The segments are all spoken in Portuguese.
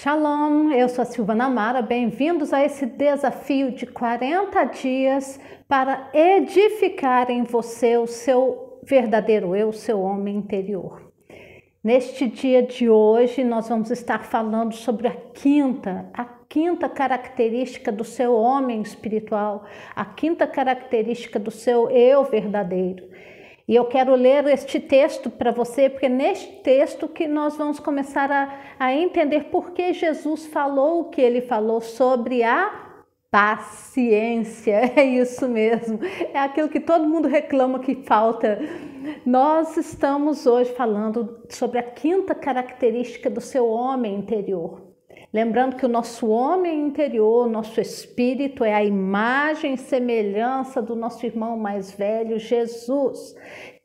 Shalom, eu sou a Silvana Mara, bem-vindos a esse desafio de 40 dias para edificar em você o seu verdadeiro eu, o seu homem interior. Neste dia de hoje, nós vamos estar falando sobre a quinta, a quinta característica do seu homem espiritual, a quinta característica do seu eu verdadeiro. E eu quero ler este texto para você, porque é neste texto que nós vamos começar a, a entender por que Jesus falou o que ele falou sobre a paciência. É isso mesmo. É aquilo que todo mundo reclama que falta. Nós estamos hoje falando sobre a quinta característica do seu homem interior. Lembrando que o nosso homem interior, nosso espírito, é a imagem e semelhança do nosso irmão mais velho, Jesus.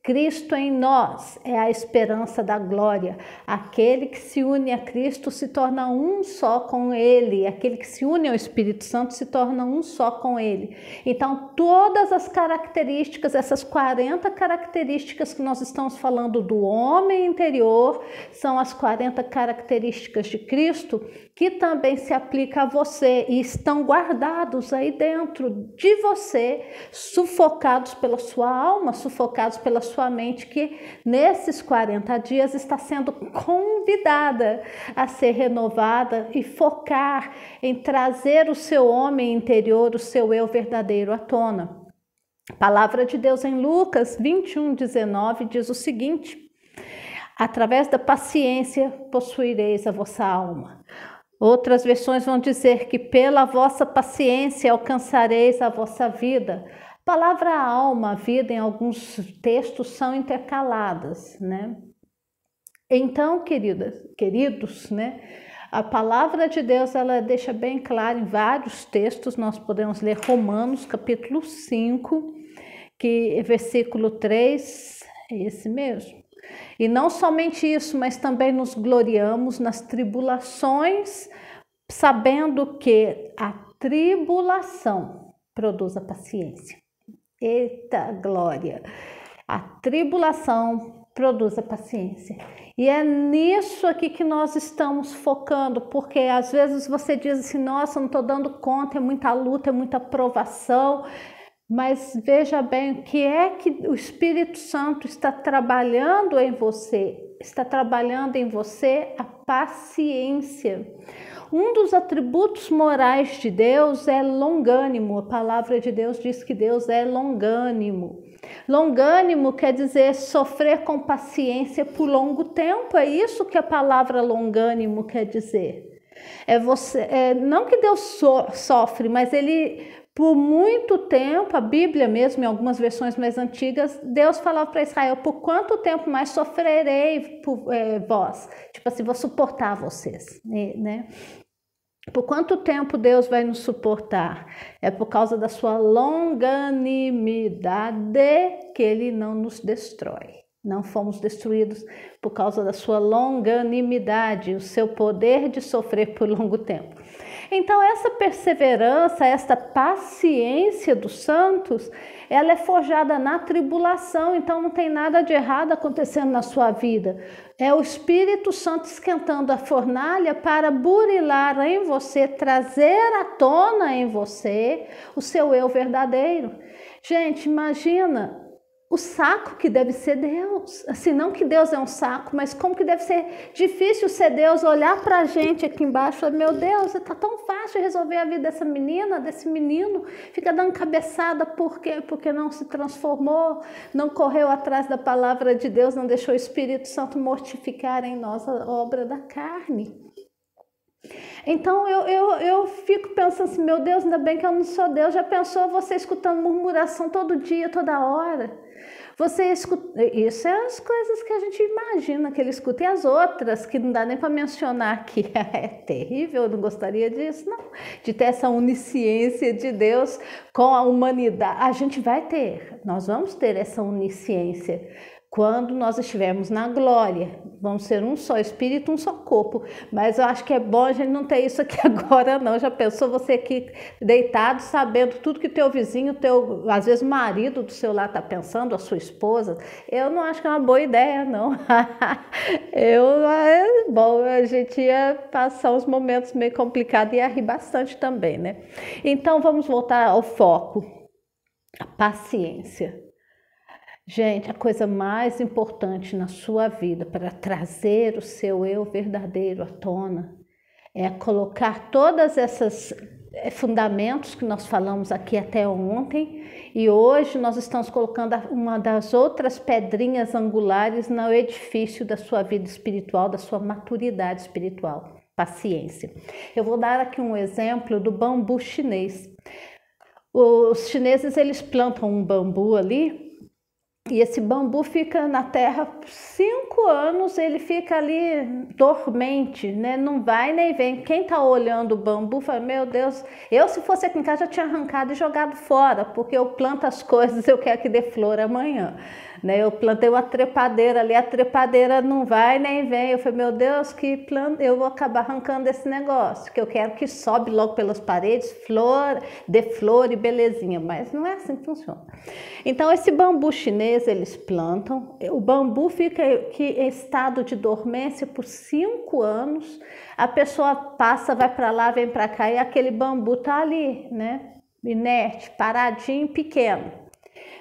Cristo em nós é a esperança da glória. Aquele que se une a Cristo se torna um só com Ele. Aquele que se une ao Espírito Santo se torna um só com Ele. Então, todas as características, essas 40 características que nós estamos falando do homem interior, são as 40 características de Cristo que também se aplica a você e estão guardados aí dentro de você, sufocados pela sua alma, sufocados pela sua mente, que nesses 40 dias está sendo convidada a ser renovada e focar em trazer o seu homem interior, o seu eu verdadeiro à tona. A palavra de Deus em Lucas 21, 19 diz o seguinte: Através da paciência possuireis a vossa alma. Outras versões vão dizer que pela vossa paciência alcançareis a vossa vida. Palavra alma, vida, em alguns textos são intercaladas, né? Então, queridas, queridos, né? A palavra de Deus, ela deixa bem claro em vários textos, nós podemos ler Romanos, capítulo 5, que versículo 3, é esse mesmo. E não somente isso, mas também nos gloriamos nas tribulações, sabendo que a tribulação produz a paciência. Eita glória! A tribulação produz a paciência. E é nisso aqui que nós estamos focando, porque às vezes você diz assim: nossa, não estou dando conta, é muita luta, é muita provação. Mas veja bem o que é que o Espírito Santo está trabalhando em você. Está trabalhando em você a paciência. Um dos atributos morais de Deus é longânimo. A palavra de Deus diz que Deus é longânimo. Longânimo quer dizer sofrer com paciência por longo tempo. É isso que a palavra longânimo quer dizer. É você, é, não que Deus so, sofre, mas ele por muito tempo, a Bíblia mesmo, em algumas versões mais antigas, Deus falava para Israel: por quanto tempo mais sofrerei por é, vós? Tipo assim, vou suportar vocês, né? Por quanto tempo Deus vai nos suportar? É por causa da sua longanimidade que Ele não nos destrói. Não fomos destruídos por causa da sua longanimidade, o seu poder de sofrer por longo tempo. Então, essa perseverança, esta paciência dos santos, ela é forjada na tribulação, então não tem nada de errado acontecendo na sua vida. É o Espírito Santo esquentando a fornalha para burilar em você, trazer à tona em você o seu eu verdadeiro. Gente, imagina o saco que deve ser Deus. Assim, não que Deus é um saco, mas como que deve ser difícil ser Deus olhar para a gente aqui embaixo meu Deus, está tão fácil resolver a vida dessa menina, desse menino, fica dando cabeçada, por quê? Porque não se transformou, não correu atrás da palavra de Deus, não deixou o Espírito Santo mortificar em nós a obra da carne. Então eu, eu, eu fico pensando assim, meu Deus, ainda bem que eu não sou Deus. Já pensou você escutando murmuração todo dia, toda hora? Você escuta, isso é as coisas que a gente imagina que ele escuta, e as outras que não dá nem para mencionar que é terrível, eu não gostaria disso, não, de ter essa onisciência de Deus com a humanidade. A gente vai ter, nós vamos ter essa onisciência quando nós estivermos na glória. Vamos ser um só espírito, um só corpo. Mas eu acho que é bom a gente não ter isso aqui agora, não. Já pensou você aqui deitado, sabendo tudo que teu vizinho, teu, às vezes o marido do seu lado está pensando, a sua esposa? Eu não acho que é uma boa ideia, não. eu, é bom, a gente ia passar uns momentos meio complicados e ia rir bastante também, né? Então vamos voltar ao foco. A paciência. Gente, a coisa mais importante na sua vida para trazer o seu eu verdadeiro à tona é colocar todas essas eh, fundamentos que nós falamos aqui até ontem e hoje nós estamos colocando uma das outras pedrinhas angulares no edifício da sua vida espiritual, da sua maturidade espiritual, paciência. Eu vou dar aqui um exemplo do bambu chinês. Os chineses eles plantam um bambu ali e esse bambu fica na terra cinco anos, ele fica ali dormente, né? Não vai nem vem. Quem tá olhando o bambu fala: Meu Deus, eu se fosse aqui em casa já tinha arrancado e jogado fora, porque eu planto as coisas, eu quero que dê flor amanhã. Né? Eu plantei uma trepadeira ali, a trepadeira não vai nem vem. Eu falei, meu Deus, que plano, eu vou acabar arrancando esse negócio, que eu quero que sobe logo pelas paredes, flor, dê flor e belezinha, mas não é assim que funciona. Então, esse bambu chinês eles plantam, o bambu fica em estado de dormência por cinco anos, a pessoa passa, vai para lá, vem para cá e aquele bambu tá ali, né? Inerte, paradinho, pequeno.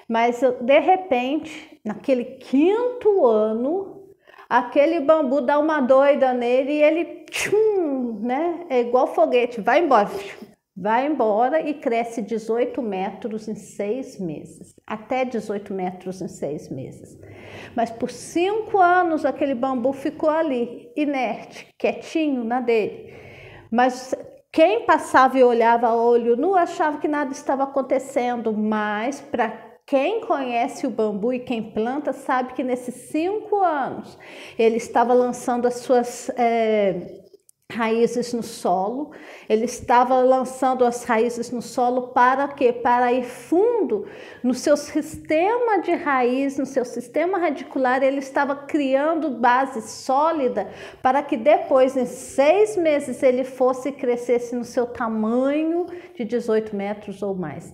Mas de repente, naquele quinto ano, aquele bambu dá uma doida nele e ele, tchum, né? É igual foguete, vai embora, vai embora e cresce 18 metros em seis meses, até 18 metros em seis meses. Mas por cinco anos aquele bambu ficou ali, inerte, quietinho na dele. Mas quem passava e olhava olho nu achava que nada estava acontecendo, mas para quem conhece o bambu e quem planta sabe que nesses cinco anos ele estava lançando as suas é, raízes no solo, ele estava lançando as raízes no solo para quê? Para ir fundo no seu sistema de raiz, no seu sistema radicular, ele estava criando base sólida para que depois, em seis meses, ele fosse e crescesse no seu tamanho de 18 metros ou mais.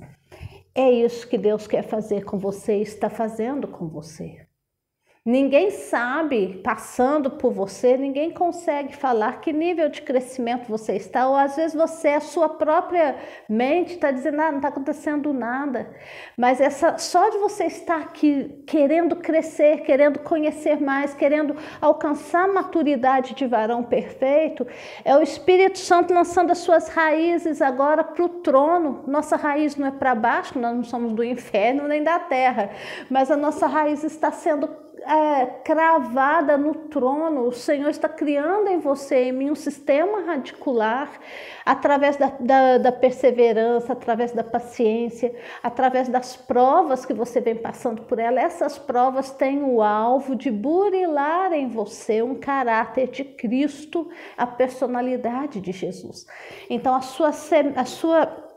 É isso que Deus quer fazer com você e está fazendo com você. Ninguém sabe, passando por você, ninguém consegue falar que nível de crescimento você está, ou às vezes você, a sua própria mente está dizendo, ah, não está acontecendo nada. Mas essa, só de você estar aqui querendo crescer, querendo conhecer mais, querendo alcançar a maturidade de varão perfeito, é o Espírito Santo lançando as suas raízes agora para o trono. Nossa raiz não é para baixo, nós não somos do inferno nem da terra, mas a nossa raiz está sendo é, cravada no trono, o Senhor está criando em você, em mim, um sistema radicular através da, da, da, perseverança, através da paciência, através das provas que você vem passando por ela. Essas provas têm o alvo de burilar em você um caráter de Cristo, a personalidade de Jesus. Então, a sua, a sua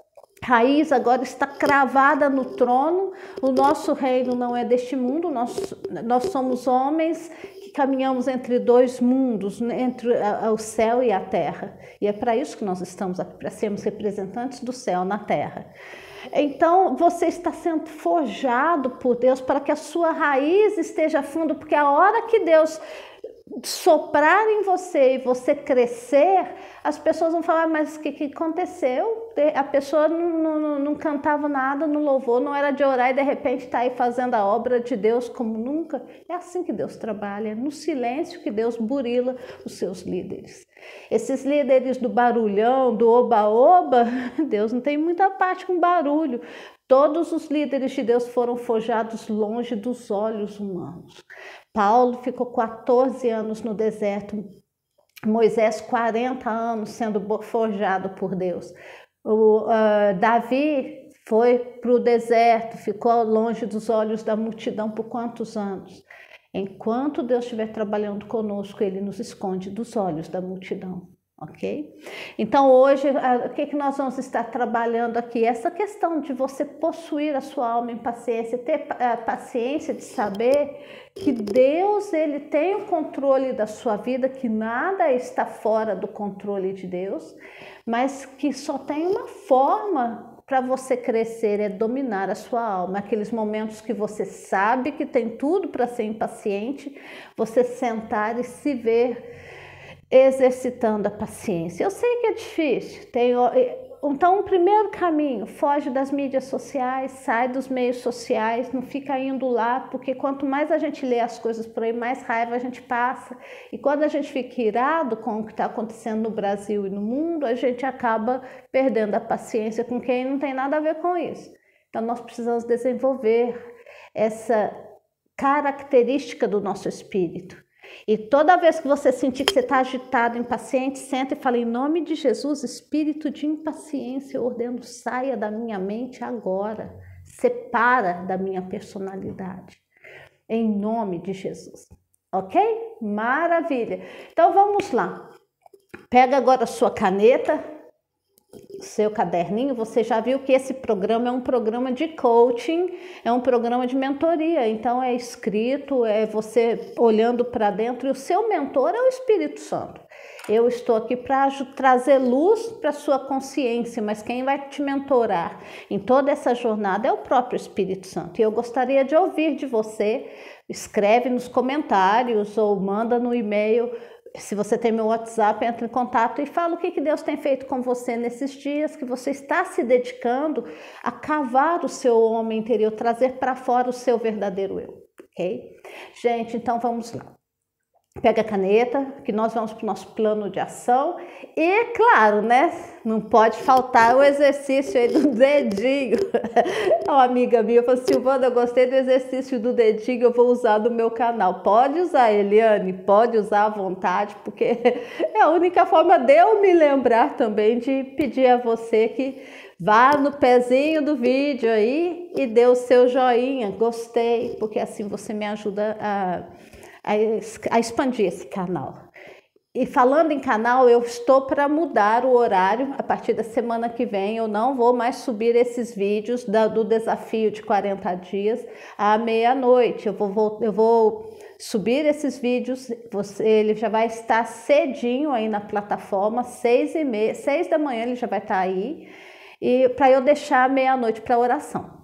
raiz agora está cravada no trono. O nosso reino não é deste mundo, nós, nós somos homens que caminhamos entre dois mundos, né, entre o céu e a terra. E é para isso que nós estamos aqui, para sermos representantes do céu na terra. Então você está sendo forjado por Deus para que a sua raiz esteja fundo, porque a hora que Deus soprar em você e você crescer, as pessoas vão falar, mas o que, que aconteceu? A pessoa não, não, não, cantava nada, não louvou, não era de orar e de repente está aí fazendo a obra de Deus como nunca. É assim que Deus trabalha, no silêncio que Deus burila os seus líderes. Esses líderes do barulhão, do oba-oba, Deus não tem muita parte com barulho. Todos os líderes de Deus foram forjados longe dos olhos humanos. Paulo ficou 14 anos no deserto, Moisés 40 anos sendo forjado por Deus. O, uh, Davi foi para o deserto, ficou longe dos olhos da multidão por quantos anos? Enquanto Deus estiver trabalhando conosco, Ele nos esconde dos olhos da multidão. Ok? Então hoje o que, que nós vamos estar trabalhando aqui? Essa questão de você possuir a sua alma em paciência, ter a paciência de saber que Deus ele tem o controle da sua vida, que nada está fora do controle de Deus, mas que só tem uma forma para você crescer é dominar a sua alma. Aqueles momentos que você sabe que tem tudo para ser impaciente, você sentar e se ver exercitando a paciência. Eu sei que é difícil. Tem, então, o primeiro caminho, foge das mídias sociais, sai dos meios sociais, não fica indo lá, porque quanto mais a gente lê as coisas por aí, mais raiva a gente passa. E quando a gente fica irado com o que está acontecendo no Brasil e no mundo, a gente acaba perdendo a paciência com quem não tem nada a ver com isso. Então, nós precisamos desenvolver essa característica do nosso espírito e toda vez que você sentir que você está agitado, impaciente, senta e fala em nome de Jesus, espírito de impaciência, eu ordeno, saia da minha mente agora, separa da minha personalidade, em nome de Jesus. Ok? Maravilha. Então vamos lá. Pega agora a sua caneta, seu caderninho, você já viu que esse programa é um programa de coaching, é um programa de mentoria. Então é escrito, é você olhando para dentro e o seu mentor é o Espírito Santo. Eu estou aqui para trazer luz para sua consciência, mas quem vai te mentorar em toda essa jornada é o próprio Espírito Santo. E eu gostaria de ouvir de você. Escreve nos comentários ou manda no e-mail se você tem meu WhatsApp, entre em contato e fala o que, que Deus tem feito com você nesses dias, que você está se dedicando a cavar o seu homem interior, trazer para fora o seu verdadeiro eu, ok? Gente, então vamos lá pega a caneta, que nós vamos para o nosso plano de ação. E, claro, né? Não pode faltar o exercício aí do dedinho. Uma amiga minha falou: Silvana, eu gostei do exercício do dedinho, eu vou usar no meu canal. Pode usar, Eliane, pode usar à vontade, porque é a única forma de eu me lembrar também de pedir a você que vá no pezinho do vídeo aí e dê o seu joinha, gostei, porque assim você me ajuda a a, expandir esse canal. E falando em canal, eu estou para mudar o horário. A partir da semana que vem, eu não vou mais subir esses vídeos da, do desafio de 40 dias à meia-noite. Eu vou, eu vou subir esses vídeos. Você, ele já vai estar cedinho aí na plataforma, seis e meia, seis da manhã ele já vai estar aí. E para eu deixar meia-noite para oração.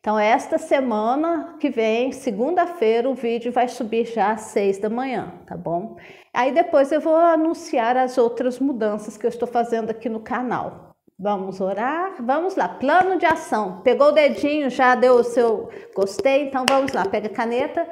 Então, esta semana que vem, segunda-feira, o vídeo vai subir já às seis da manhã, tá bom? Aí depois eu vou anunciar as outras mudanças que eu estou fazendo aqui no canal. Vamos orar? Vamos lá, plano de ação. Pegou o dedinho, já deu o seu gostei? Então vamos lá, pega a caneta.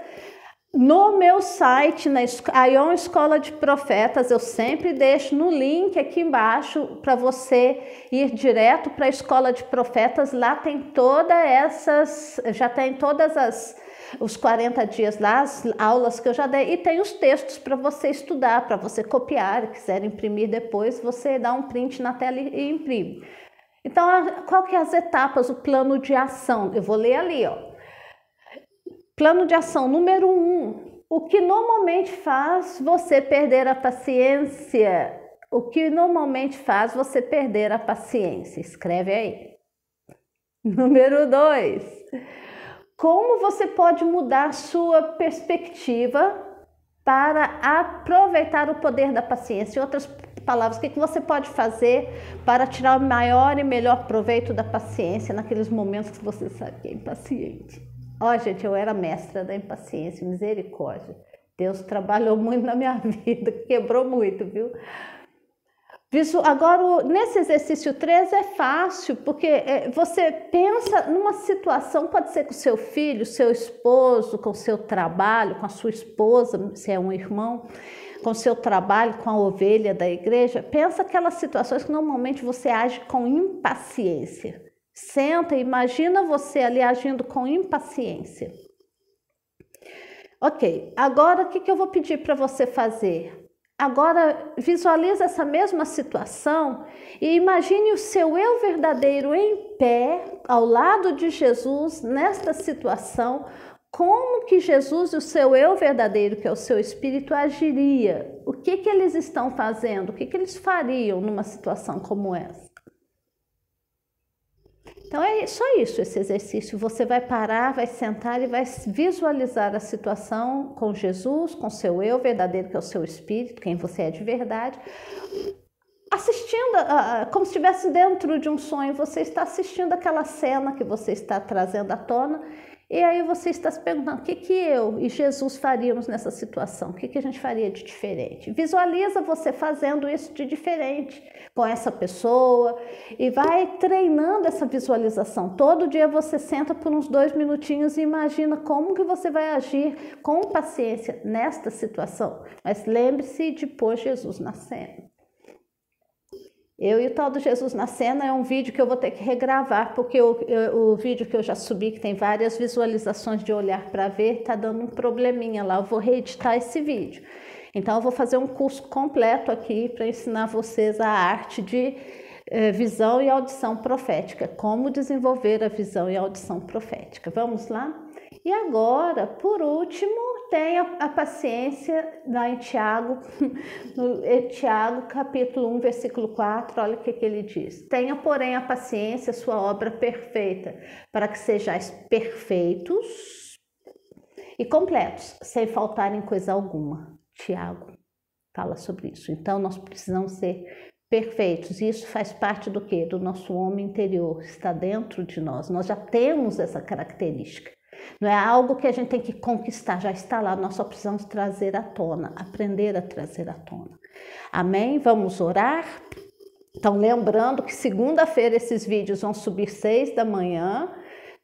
No meu site, na Ion Escola de Profetas, eu sempre deixo no link aqui embaixo para você ir direto para a Escola de Profetas. Lá tem todas essas, já tem todas as os 40 dias lá, as aulas que eu já dei, e tem os textos para você estudar, para você copiar, quiser imprimir depois, você dá um print na tela e imprime. Então, qual que é as etapas, o plano de ação? Eu vou ler ali, ó. Plano de ação número um: o que normalmente faz você perder a paciência? O que normalmente faz você perder a paciência? Escreve aí. Número dois: como você pode mudar sua perspectiva para aproveitar o poder da paciência? Em outras palavras, o que você pode fazer para tirar o maior e melhor proveito da paciência naqueles momentos que você sabe que é impaciente? Ó, oh, gente, eu era mestra da impaciência, misericórdia. Deus trabalhou muito na minha vida, quebrou muito, viu? Agora, nesse exercício 3 é fácil, porque é, você pensa numa situação, pode ser com seu filho, seu esposo, com seu trabalho, com a sua esposa, se é um irmão, com seu trabalho, com a ovelha da igreja. Pensa aquelas situações que normalmente você age com impaciência. Senta, imagina você ali agindo com impaciência. Ok, agora o que, que eu vou pedir para você fazer? Agora visualize essa mesma situação e imagine o seu eu verdadeiro em pé, ao lado de Jesus, nesta situação, como que Jesus e o seu eu verdadeiro, que é o seu espírito, agiria? O que que eles estão fazendo? O que que eles fariam numa situação como essa? Então é só isso esse exercício. Você vai parar, vai sentar e vai visualizar a situação com Jesus, com seu eu verdadeiro, que é o seu espírito, quem você é de verdade, assistindo, como se estivesse dentro de um sonho. Você está assistindo aquela cena que você está trazendo à tona e aí você está se perguntando o que, que eu e Jesus faríamos nessa situação, o que, que a gente faria de diferente. Visualiza você fazendo isso de diferente com essa pessoa e vai treinando essa visualização. Todo dia você senta por uns dois minutinhos e imagina como que você vai agir com paciência nesta situação. Mas lembre-se de pôr Jesus na cena. Eu e o tal do Jesus na cena é um vídeo que eu vou ter que regravar, porque o, o vídeo que eu já subi, que tem várias visualizações de olhar para ver, tá dando um probleminha lá. Eu vou reeditar esse vídeo. Então, eu vou fazer um curso completo aqui para ensinar vocês a arte de eh, visão e audição profética, como desenvolver a visão e a audição profética. Vamos lá? E agora, por último, tenha a paciência lá em Tiago, no Tiago capítulo 1, versículo 4, olha o que, que ele diz. Tenha, porém, a paciência, sua obra perfeita, para que sejais perfeitos e completos, sem faltar em coisa alguma. Tiago fala sobre isso. Então, nós precisamos ser perfeitos. Isso faz parte do que? Do nosso homem interior, está dentro de nós. Nós já temos essa característica. Não é algo que a gente tem que conquistar, já está lá, nós só precisamos trazer à tona, aprender a trazer à tona. Amém? Vamos orar? Então, lembrando que segunda-feira esses vídeos vão subir seis da manhã,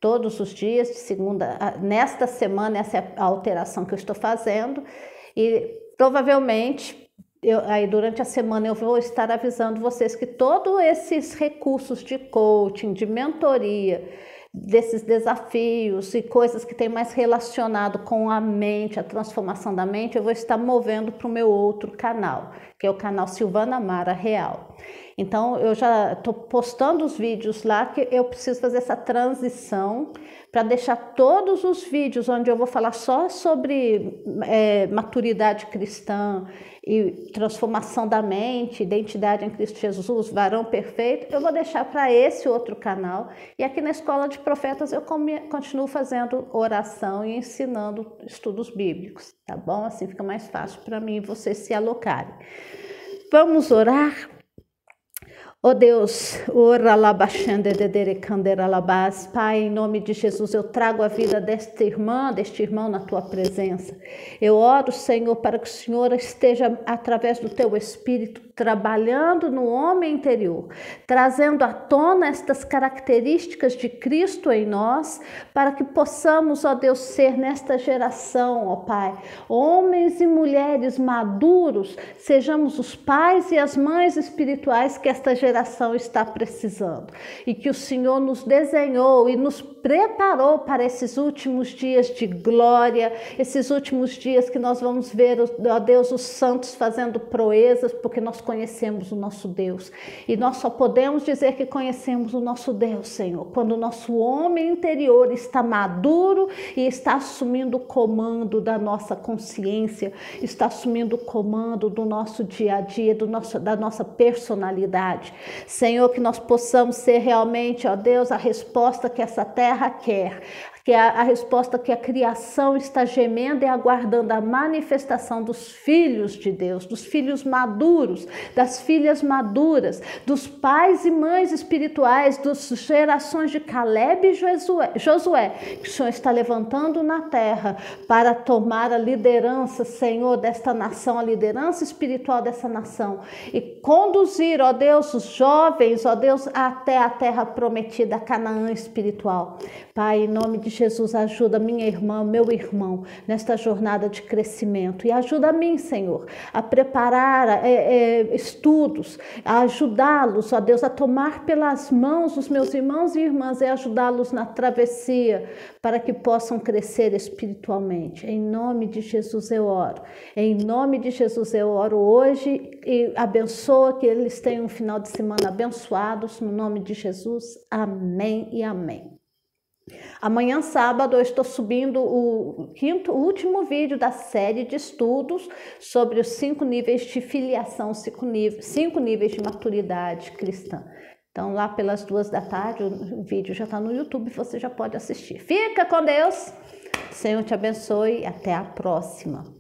todos os dias, de segunda, nesta semana, essa é a alteração que eu estou fazendo, e provavelmente eu, aí durante a semana eu vou estar avisando vocês que todos esses recursos de coaching, de mentoria, desses desafios e coisas que tem mais relacionado com a mente, a transformação da mente, eu vou estar movendo para o meu outro canal, que é o canal Silvana Mara Real. Então eu já estou postando os vídeos lá que eu preciso fazer essa transição para deixar todos os vídeos onde eu vou falar só sobre é, maturidade cristã e transformação da mente, identidade em Cristo Jesus, varão perfeito, eu vou deixar para esse outro canal. E aqui na Escola de Profetas eu continuo fazendo oração e ensinando estudos bíblicos, tá bom? Assim fica mais fácil para mim vocês se alocarem. Vamos orar? Ó oh Deus, Pai, em nome de Jesus, eu trago a vida desta irmã, deste irmão na tua presença. Eu oro, Senhor, para que o Senhor esteja, através do teu Espírito, trabalhando no homem interior, trazendo à tona estas características de Cristo em nós, para que possamos, ó Deus, ser nesta geração, ó Pai, homens e mulheres maduros, sejamos os pais e as mães espirituais que esta geração está precisando. E que o Senhor nos desenhou e nos preparou para esses últimos dias de glória, esses últimos dias que nós vamos ver, ó Deus, os santos fazendo proezas, porque nós conhecemos o nosso Deus. E nós só podemos dizer que conhecemos o nosso Deus, Senhor, quando o nosso homem interior está maduro e está assumindo o comando da nossa consciência, está assumindo o comando do nosso dia a dia, do nosso, da nossa personalidade. Senhor, que nós possamos ser realmente, ó Deus, a resposta que essa terra quer, que é a, resposta que a criação está gemendo e aguardando a manifestação dos filhos de Deus, dos filhos maduros, das filhas maduras, dos pais e mães espirituais, das gerações de Caleb e Josué, Josué, que o Senhor está levantando na terra para tomar a liderança, Senhor, desta nação, a liderança espiritual dessa nação e conduzir, ó Deus, os jovens, ó Deus, até a terra prometida, a Canaã espiritual. Pai, em nome de Jesus, ajuda minha irmã, meu irmão, nesta jornada de crescimento. E ajuda a mim, Senhor, a preparar é, é, estudos, a ajudá-los, ó Deus, a tomar pelas mãos os meus irmãos e irmãs e ajudá-los na travessia para que possam crescer espiritualmente. Em nome de Jesus eu oro. Em nome de Jesus eu oro hoje e abençoa que eles tenham um final de semana abençoados. No nome de Jesus. Amém e amém. Amanhã, sábado, eu estou subindo o quinto, o último vídeo da série de estudos sobre os cinco níveis de filiação, cinco níveis, cinco níveis de maturidade cristã. Então, lá pelas duas da tarde, o vídeo já está no YouTube, você já pode assistir. Fica com Deus, Senhor te abençoe, até a próxima.